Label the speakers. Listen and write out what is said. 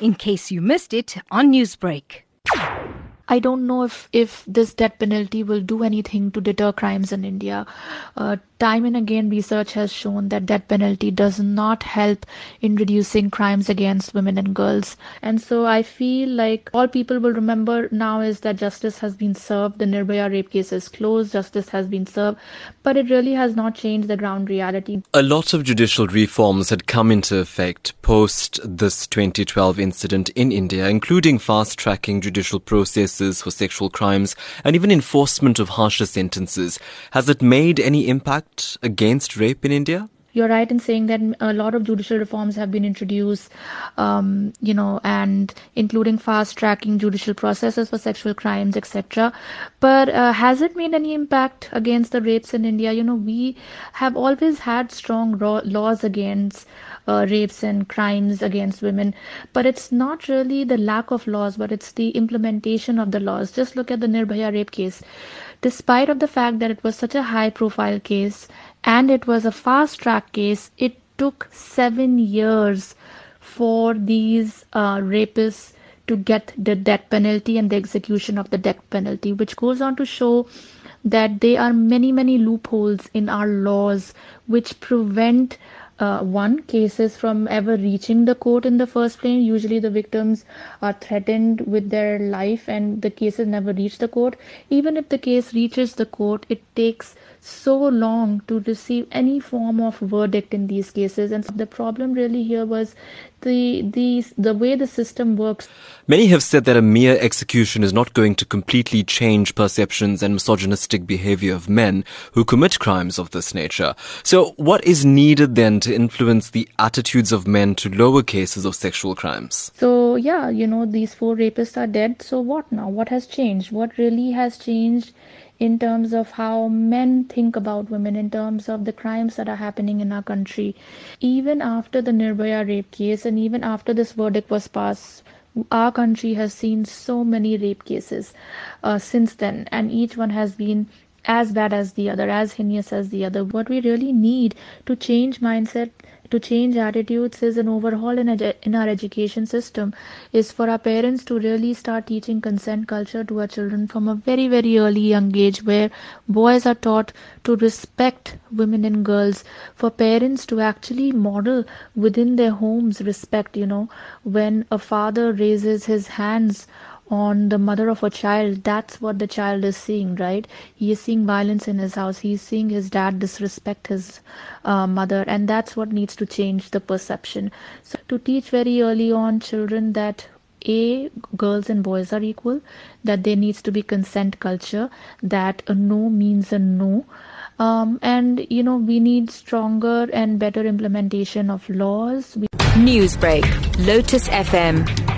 Speaker 1: in case you missed it on Newsbreak.
Speaker 2: I don't know if, if this death penalty will do anything to deter crimes in India. Uh, time and again, research has shown that death penalty does not help in reducing crimes against women and girls. And so I feel like all people will remember now is that justice has been served, the Nirbhaya rape case is closed, justice has been served, but it really has not changed the ground reality.
Speaker 3: A lot of judicial reforms had come into effect post this 2012 incident in India, including fast tracking judicial processes for sexual crimes and even enforcement of harsher sentences. Has it made any impact? Against rape in India?
Speaker 2: You're right in saying that a lot of judicial reforms have been introduced, um, you know, and including fast tracking judicial processes for sexual crimes, etc. But uh, has it made any impact against the rapes in India? You know, we have always had strong ro- laws against uh, rapes and crimes against women, but it's not really the lack of laws, but it's the implementation of the laws. Just look at the Nirbhaya rape case despite of the fact that it was such a high profile case and it was a fast track case it took 7 years for these uh, rapists to get the death penalty and the execution of the death penalty which goes on to show that there are many many loopholes in our laws which prevent uh, one cases from ever reaching the court in the first place. Usually the victims are threatened with their life and the cases never reach the court. Even if the case reaches the court it takes so long to receive any form of verdict in these cases. And the problem really here was the the the way the system works.
Speaker 3: Many have said that a mere execution is not going to completely change perceptions and misogynistic behavior of men who commit crimes of this nature. So what is needed then to influence the attitudes of men to lower cases of sexual crimes.
Speaker 2: So yeah you know these four rapists are dead. So what now? What has changed? What really has changed in terms of how men think about women, in terms of the crimes that are happening in our country. Even after the Nirbhaya rape case and even after this verdict was passed, our country has seen so many rape cases uh, since then, and each one has been as bad as the other, as heinous as the other. What we really need to change mindset to change attitudes is an overhaul in, edu- in our education system. Is for our parents to really start teaching consent culture to our children from a very very early young age where boys are taught to respect women and girls. For parents to actually model within their homes respect you know. When a father raises his hands on the mother of a child, that's what the child is seeing, right? He is seeing violence in his house. He's seeing his dad disrespect his uh, mother, and that's what needs to change the perception. So, to teach very early on children that a girls and boys are equal, that there needs to be consent culture, that a no means a no. Um, and you know we need stronger and better implementation of laws. We-
Speaker 4: Newsbreak, Lotus FM,